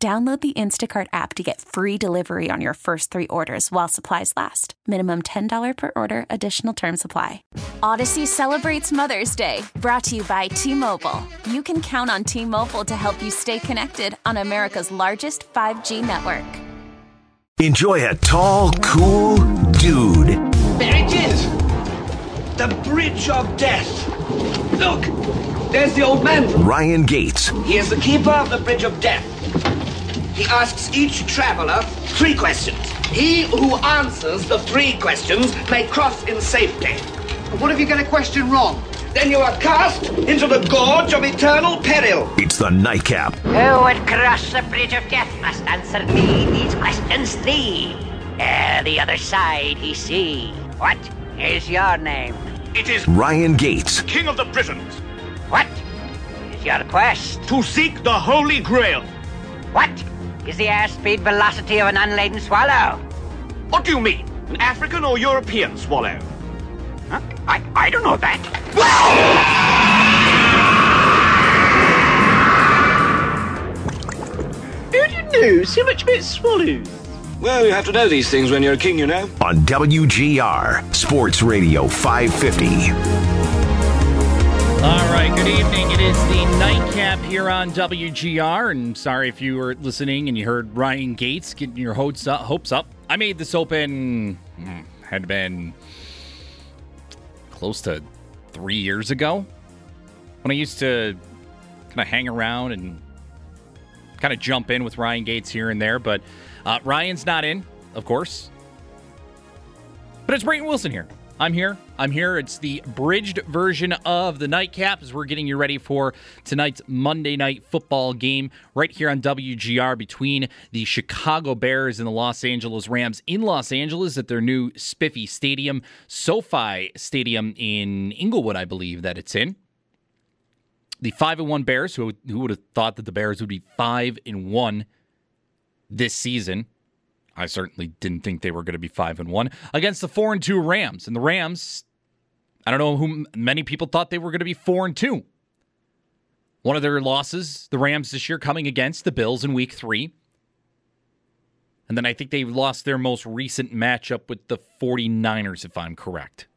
Download the Instacart app to get free delivery on your first three orders while supplies last. Minimum $10 per order, additional term supply. Audacy celebrates Mother's Day, brought to you by T Mobile. You can count on T Mobile to help you stay connected on America's largest 5G network. Enjoy a tall, cool dude. There it is! The Bridge of Death. Look! There's the old man. Ryan Gates. He is the keeper of the Bridge of Death. He asks each traveler three questions. He who answers the three questions may cross in safety. What if you get a question wrong? Then you are cast into the gorge of eternal peril. It's the nightcap. Who would cross the bridge of death must answer me these questions three. Ere eh, the other side he see. What is your name? It is Ryan Gates. king of the Britons What is your quest? to seek the Holy Grail. What is the airspeed velocity of an unladen swallow? What do you mean? An African or European swallow? Huh? I, I don't know that. How do you know so much about swallows? Well, you have to know these things when you're a king, you know. On WGR Sports Radio 550. All right, good evening. It is the nightcap here on WGR. And sorry if you were listening and you heard Ryan Gates getting your hopes up. Hopes up. I made this open, hmm, had been close to three years ago when I used to kind of hang around and kind of jump in with Ryan Gates here and there. But uh, Ryan's not in, of course. But it's Brayton Wilson here. I'm here. I'm here. It's the bridged version of the nightcap as we're getting you ready for tonight's Monday night football game right here on WGR between the Chicago Bears and the Los Angeles Rams in Los Angeles at their new Spiffy Stadium, SoFi Stadium in Inglewood, I believe that it's in. The five and one Bears, who who would have thought that the Bears would be five and one this season? I certainly didn't think they were going to be five and one against the four and two Rams. And the Rams, I don't know who many people thought they were going to be four and two. One of their losses, the Rams this year, coming against the Bills in week three. And then I think they lost their most recent matchup with the 49ers, if I'm correct.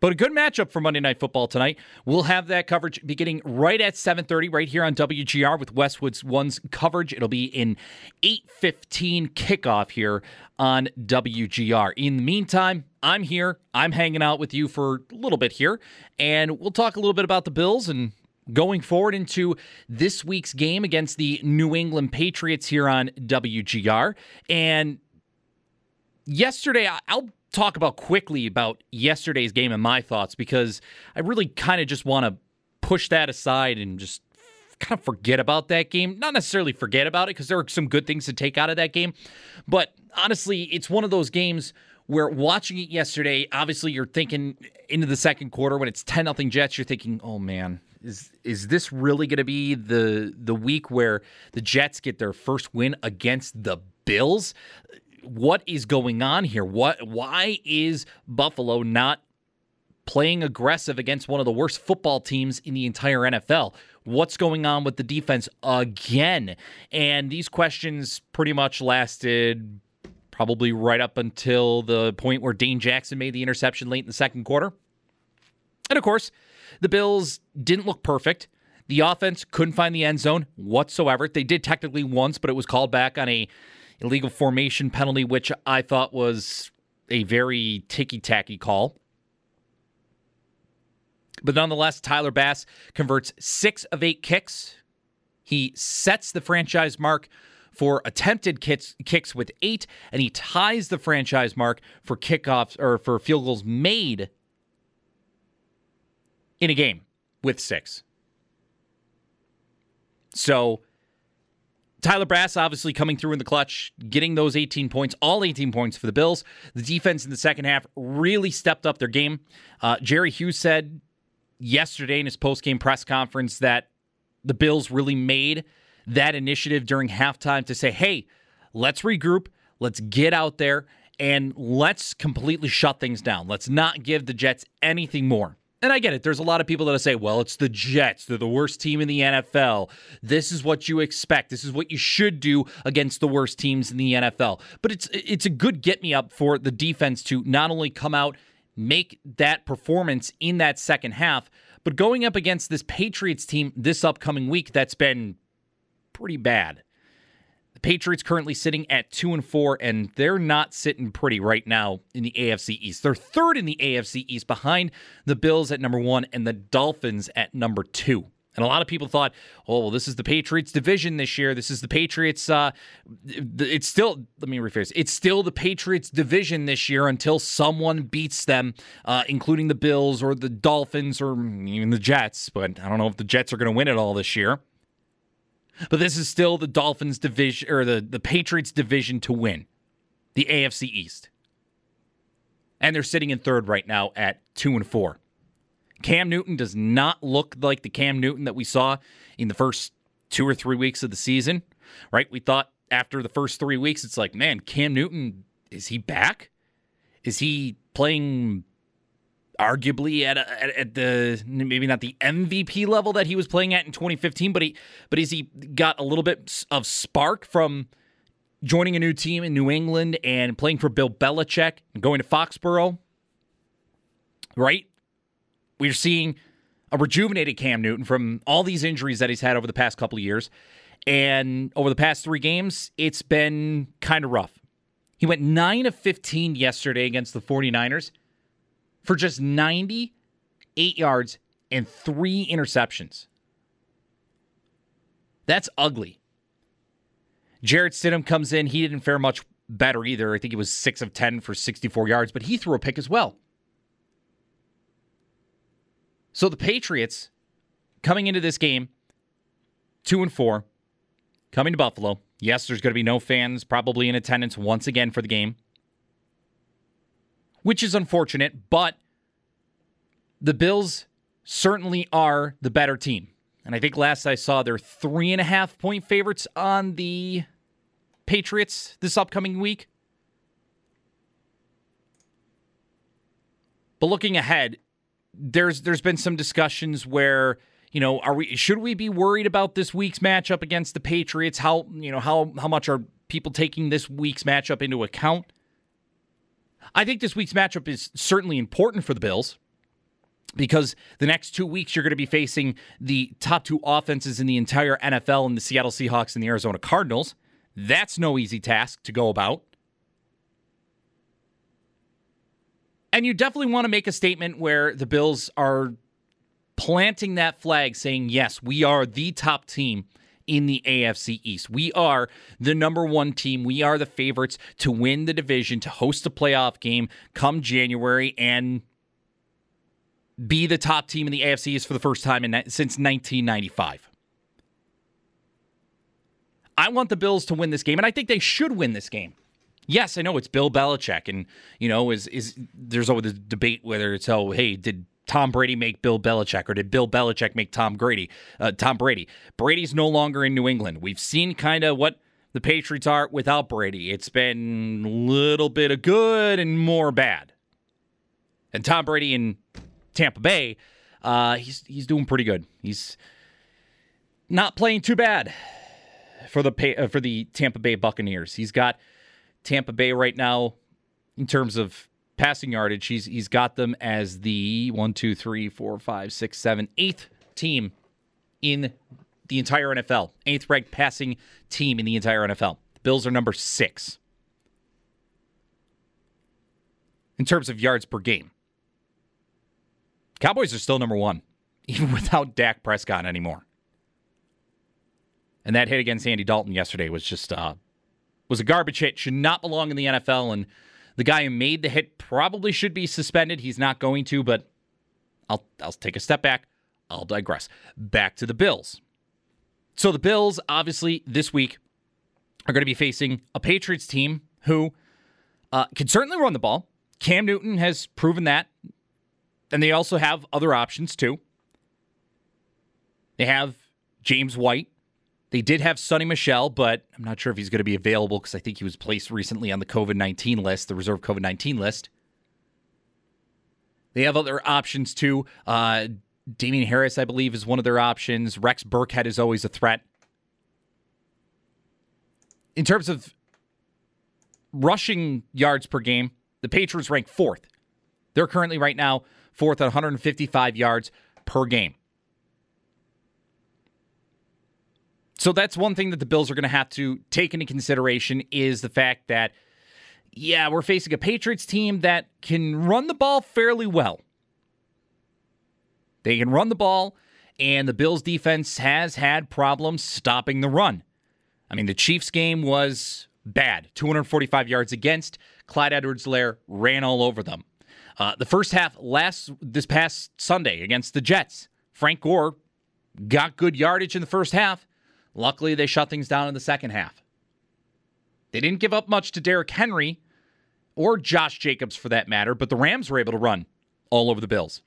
But a good matchup for Monday Night Football tonight. We'll have that coverage beginning right at 7:30 right here on WGR with Westwood's One's coverage. It'll be in 8:15 kickoff here on WGR. In the meantime, I'm here. I'm hanging out with you for a little bit here, and we'll talk a little bit about the Bills and going forward into this week's game against the New England Patriots here on WGR. And yesterday, I'll talk about quickly about yesterday's game and my thoughts because I really kind of just want to push that aside and just kind of forget about that game. Not necessarily forget about it because there are some good things to take out of that game, but honestly, it's one of those games where watching it yesterday, obviously you're thinking into the second quarter when it's 10 nothing Jets, you're thinking, "Oh man, is is this really going to be the the week where the Jets get their first win against the Bills?" What is going on here? What why is Buffalo not playing aggressive against one of the worst football teams in the entire NFL? What's going on with the defense again? And these questions pretty much lasted probably right up until the point where Dane Jackson made the interception late in the second quarter. And of course, the Bills didn't look perfect. The offense couldn't find the end zone whatsoever. They did technically once, but it was called back on a illegal formation penalty, which I thought was a very ticky tacky call. But nonetheless, Tyler Bass converts six of eight kicks. He sets the franchise mark for attempted kicks, kicks with eight, and he ties the franchise mark for kickoffs or for field goals made in a game with six. So Tyler Bass obviously coming through in the clutch, getting those 18 points, all 18 points for the Bills. The defense in the second half really stepped up their game. Uh, Jerry Hughes said yesterday in his post-game press conference that the Bills really made that initiative during halftime to say, hey, let's regroup, let's get out there, and let's completely shut things down. Let's not give the Jets anything more. And I get it. There's a lot of people that say, well, it's the Jets. They're the worst team in the NFL. This is what you expect. This is what you should do against the worst teams in the NFL. But it's it's a good get me up for the defense to not only come out, make that performance in that second half, but going up against this Patriots team this upcoming week that's been pretty bad. The Patriots currently sitting at 2 and 4 and they're not sitting pretty right now in the AFC East. They're third in the AFC East behind the Bills at number 1 and the Dolphins at number 2. And a lot of people thought, oh, well, this is the Patriots division this year. This is the Patriots. Uh, it's still, let me rephrase, it's still the Patriots division this year until someone beats them, uh, including the Bills or the Dolphins or even the Jets. But I don't know if the Jets are going to win it all this year. But this is still the Dolphins division or the, the Patriots division to win the AFC East. And they're sitting in third right now at two and four. Cam Newton does not look like the Cam Newton that we saw in the first two or three weeks of the season, right? We thought after the first three weeks, it's like, man, Cam Newton, is he back? Is he playing arguably at, a, at, at the maybe not the MVP level that he was playing at in 2015, but he but is he got a little bit of spark from joining a new team in New England and playing for Bill Belichick and going to Foxborough, right? We're seeing a rejuvenated Cam Newton from all these injuries that he's had over the past couple of years. And over the past three games, it's been kind of rough. He went 9 of 15 yesterday against the 49ers for just 98 yards and three interceptions. That's ugly. Jarrett Stidham comes in. He didn't fare much better either. I think he was 6 of 10 for 64 yards, but he threw a pick as well. So the Patriots coming into this game, 2 and 4, coming to Buffalo. Yes, there's going to be no fans probably in attendance once again for the game which is unfortunate, but the Bills certainly are the better team. And I think last I saw, they're three and a half point favorites on the Patriots this upcoming week. But looking ahead, there's there's been some discussions where you know are we should we be worried about this week's matchup against the Patriots? How you know how how much are people taking this week's matchup into account? I think this week's matchup is certainly important for the Bills because the next two weeks you're going to be facing the top two offenses in the entire NFL in the Seattle Seahawks and the Arizona Cardinals. That's no easy task to go about. And you definitely want to make a statement where the Bills are planting that flag saying, yes, we are the top team in the AFC East. We are the number one team. We are the favorites to win the division, to host a playoff game come January, and be the top team in the AFC East for the first time in, since 1995. I want the Bills to win this game, and I think they should win this game. Yes, I know it's Bill Belichick, and you know, is is there's always the debate whether it's oh, hey, did Tom Brady make Bill Belichick, or did Bill Belichick make Tom Brady? Uh, Tom Brady. Brady's no longer in New England. We've seen kind of what the Patriots are without Brady. It's been a little bit of good and more bad. And Tom Brady in Tampa Bay, uh, he's he's doing pretty good. He's not playing too bad for the uh, for the Tampa Bay Buccaneers. He's got Tampa Bay right now in terms of passing yardage. He's he's got them as the one, two, three, four, five, six, seven, eighth team in the entire NFL. Eighth ranked passing team in the entire NFL. The Bills are number six in terms of yards per game. Cowboys are still number one, even without Dak Prescott anymore. And that hit against Andy Dalton yesterday was just uh, was a garbage hit. Should not belong in the NFL and the guy who made the hit probably should be suspended. He's not going to, but I'll I'll take a step back. I'll digress. Back to the Bills. So the Bills, obviously, this week are going to be facing a Patriots team who uh, can certainly run the ball. Cam Newton has proven that. And they also have other options too. They have James White. They did have Sony Michel, but I'm not sure if he's going to be available because I think he was placed recently on the COVID 19 list, the reserve COVID 19 list. They have other options too. Uh, Damien Harris, I believe, is one of their options. Rex Burkhead is always a threat. In terms of rushing yards per game, the Patriots rank fourth. They're currently right now fourth at 155 yards per game. So that's one thing that the Bills are going to have to take into consideration is the fact that, yeah, we're facing a Patriots team that can run the ball fairly well. They can run the ball, and the Bills defense has had problems stopping the run. I mean, the Chiefs game was bad 245 yards against. Clyde Edwards Helaire ran all over them. Uh, the first half last this past Sunday against the Jets, Frank Gore got good yardage in the first half. Luckily, they shut things down in the second half. They didn't give up much to Derrick Henry or Josh Jacobs for that matter, but the Rams were able to run all over the Bills.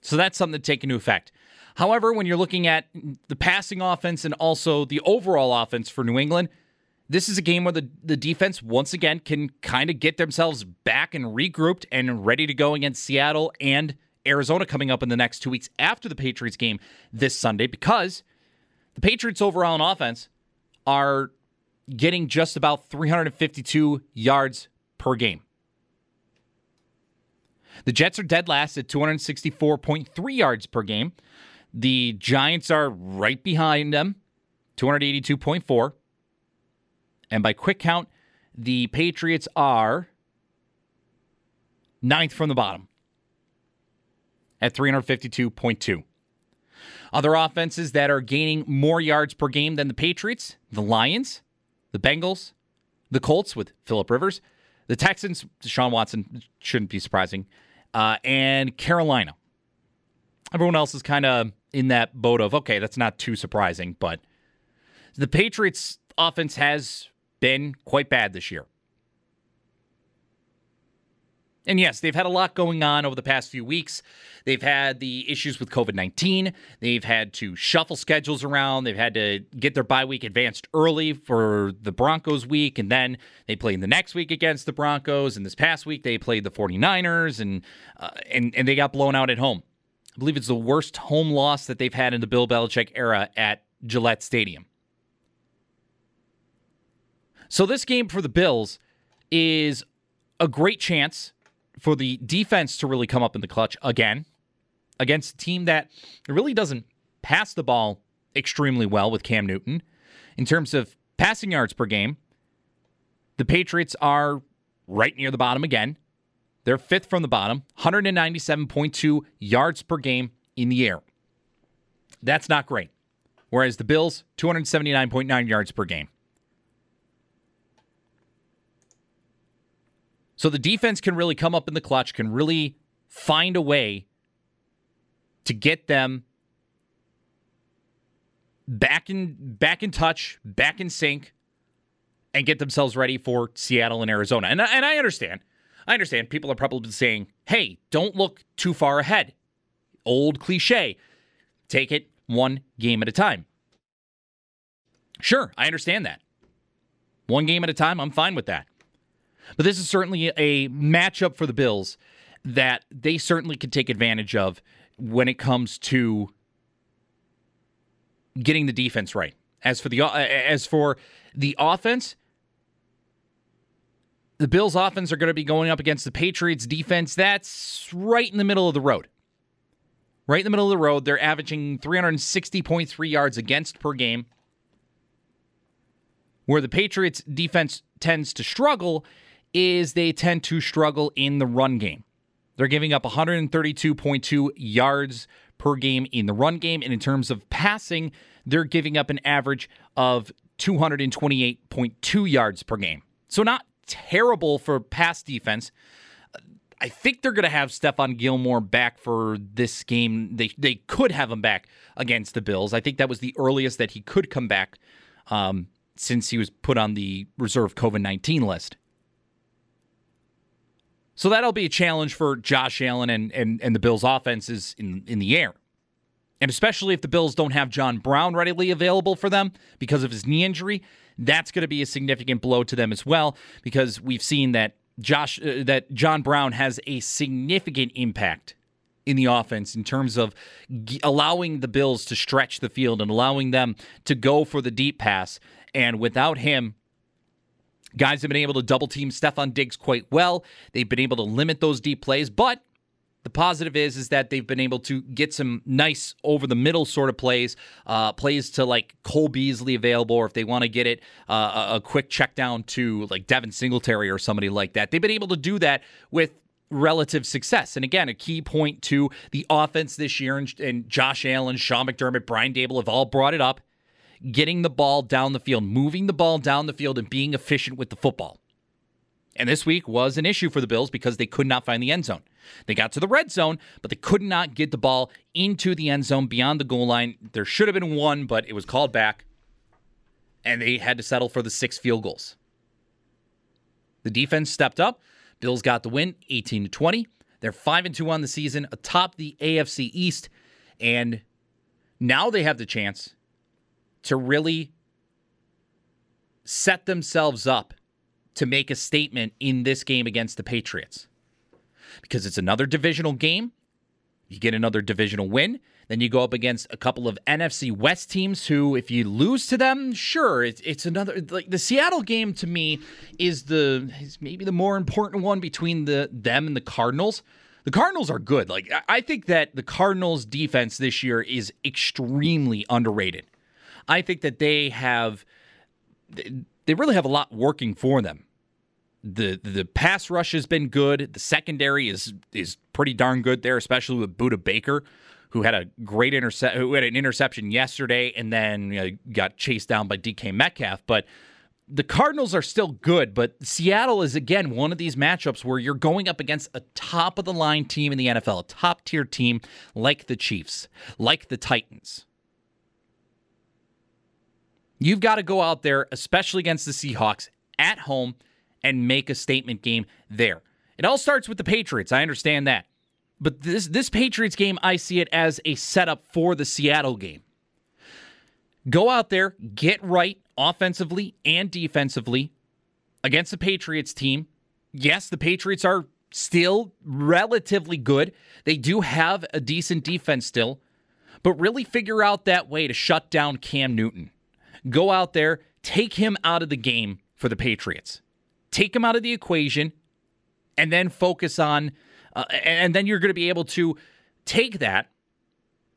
So that's something to take into effect. However, when you're looking at the passing offense and also the overall offense for New England, this is a game where the, the defense once again can kind of get themselves back and regrouped and ready to go against Seattle and Arizona coming up in the next two weeks after the Patriots game this Sunday because the Patriots overall in offense are getting just about 352 yards per game. The Jets are dead last at 264.3 yards per game. The Giants are right behind them, 282.4. And by quick count, the Patriots are ninth from the bottom at 352.2. Other offenses that are gaining more yards per game than the Patriots the Lions, the Bengals, the Colts with Philip Rivers, the Texans, Deshaun Watson shouldn't be surprising, uh, and Carolina. Everyone else is kind of in that boat of, okay, that's not too surprising, but the Patriots offense has been quite bad this year. And yes, they've had a lot going on over the past few weeks. They've had the issues with COVID 19. They've had to shuffle schedules around. They've had to get their bye week advanced early for the Broncos week. And then they played the next week against the Broncos. And this past week, they played the 49ers and, uh, and, and they got blown out at home. I believe it's the worst home loss that they've had in the Bill Belichick era at Gillette Stadium. So this game for the Bills is a great chance for the defense to really come up in the clutch again against a team that really doesn't pass the ball extremely well with Cam Newton. In terms of passing yards per game, the Patriots are right near the bottom again. They're fifth from the bottom, 197.2 yards per game in the air. That's not great. Whereas the Bills, 279.9 yards per game. So the defense can really come up in the clutch, can really find a way to get them back in back in touch, back in sync, and get themselves ready for Seattle and Arizona. And and I understand. I understand people are probably saying, "Hey, don't look too far ahead." Old cliche. Take it one game at a time. Sure, I understand that. One game at a time, I'm fine with that. But this is certainly a matchup for the Bills that they certainly could take advantage of when it comes to getting the defense right. As for the uh, as for the offense, the Bills offense are going to be going up against the Patriots defense. That's right in the middle of the road. Right in the middle of the road. They're averaging 360.3 yards against per game. Where the Patriots defense tends to struggle is they tend to struggle in the run game. They're giving up 132.2 yards per game in the run game. And in terms of passing, they're giving up an average of 228.2 yards per game. So, not terrible for pass defense. I think they're going to have Stephon Gilmore back for this game. They they could have him back against the Bills. I think that was the earliest that he could come back um, since he was put on the reserve COVID 19 list. So that'll be a challenge for Josh Allen and, and, and the Bills' offenses in, in the air. And especially if the Bills don't have John Brown readily available for them because of his knee injury, that's going to be a significant blow to them as well because we've seen that Josh uh, that John Brown has a significant impact in the offense in terms of g- allowing the Bills to stretch the field and allowing them to go for the deep pass. And without him, guys have been able to double team Stefon Diggs quite well. They've been able to limit those deep plays, but the positive is is that they've been able to get some nice over the middle sort of plays, uh, plays to like Cole Beasley available, or if they want to get it uh, a, quick check down to like Devin Singletary or somebody like that. They've been able to do that with relative success. And again, a key point to the offense this year, and, and Josh Allen, Sean McDermott, Brian Daboll have all brought it up. Getting the ball down the field, moving the ball down the field, and being efficient with the football. And this week was an issue for the Bills because they could not find the end zone. They got to the red zone, but they could not get the ball into the end zone beyond the goal line. There should have been one, but it was called back. And they had to settle for the six field goals. The defense stepped up. Bills got the win 18 to 20. They're 5 and 2 on the season, atop the AFC East. And now they have the chance to really set themselves up to make a statement in this game against the Patriots because it's another divisional game. You get another divisional win. Then you go up against a couple of NFC West teams who, if you lose to them, sure, it's, it's another. Like the Seattle game to me is the is maybe the more important one between the them and the Cardinals. The Cardinals are good. Like I think that the Cardinals defense this year is extremely underrated. I think that they have they really have a lot working for them. The the pass rush has been good. The secondary is is pretty darn good there, especially with Budda Baker, who had a great intercept, who had an interception yesterday, and then you know, got chased down by DK Metcalf. But the Cardinals are still good, but Seattle is again one of these matchups where you're going up against a top of the line team in the NFL, a top tier team like the Chiefs, like the Titans. You've got to go out there, especially against the Seahawks at home, and make a statement game there. It all starts with the Patriots. I understand that. But this this Patriots game, I see it as a setup for the Seattle game. Go out there, get right offensively and defensively against the Patriots team. Yes, the Patriots are still relatively good. They do have a decent defense still, but really figure out that way to shut down Cam Newton. Go out there, take him out of the game for the Patriots. Take him out of the equation and then focus on uh, and then you're going to be able to take that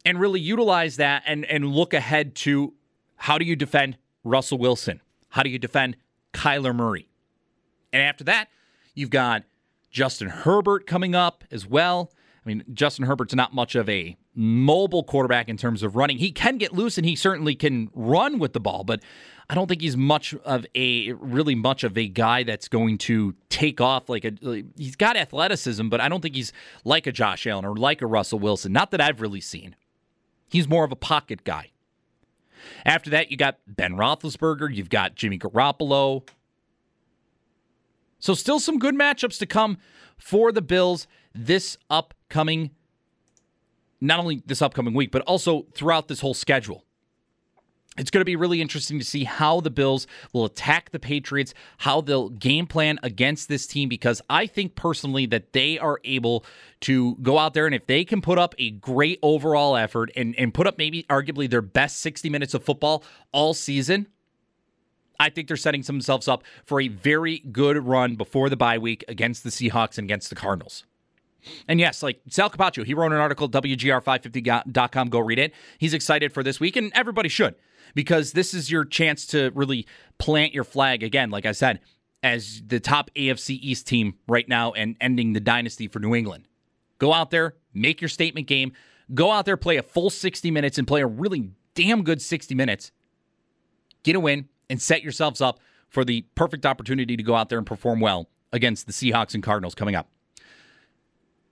and really utilize that and and look ahead to how do you defend Russell Wilson? How do you defend Kyler Murray? And after that, you've got Justin Herbert coming up as well. I mean, Justin Herbert's not much of a mobile quarterback in terms of running. He can get loose and he certainly can run with the ball, but I don't think he's much of a really much of a guy that's going to take off like a. He's got athleticism, but I don't think he's like a Josh Allen or like a Russell Wilson. Not that I've really seen. He's more of a pocket guy. After that, you got Ben Roethlisberger. You've got Jimmy Garoppolo. So still some good matchups to come for the Bills this upcoming. Not only this upcoming week, but also throughout this whole schedule it's going to be really interesting to see how the Bills will attack the Patriots, how they'll game plan against this team, because I think personally that they are able to go out there and if they can put up a great overall effort and, and put up maybe arguably their best 60 minutes of football all season, I think they're setting themselves up for a very good run before the bye week against the Seahawks and against the Cardinals. And yes, like Sal Capaccio, he wrote an article, WGR550.com. Go read it. He's excited for this week, and everybody should because this is your chance to really plant your flag again, like I said, as the top AFC East team right now and ending the dynasty for New England. Go out there, make your statement game. Go out there, play a full 60 minutes and play a really damn good 60 minutes. Get a win and set yourselves up for the perfect opportunity to go out there and perform well against the Seahawks and Cardinals coming up.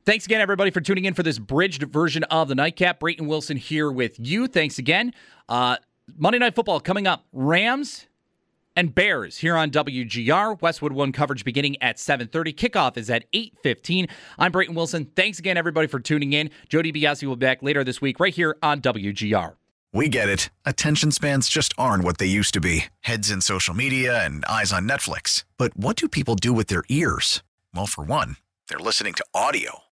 Thanks again, everybody, for tuning in for this bridged version of the Nightcap. Brayton Wilson here with you. Thanks again. Uh, Monday Night Football coming up. Rams and Bears here on WGR. Westwood One coverage beginning at 7:30. Kickoff is at 8:15. I'm Brayton Wilson. Thanks again, everybody, for tuning in. Jody Biasi will be back later this week right here on WGR. We get it. Attention spans just aren't what they used to be. Heads in social media and eyes on Netflix. But what do people do with their ears? Well, for one, they're listening to audio.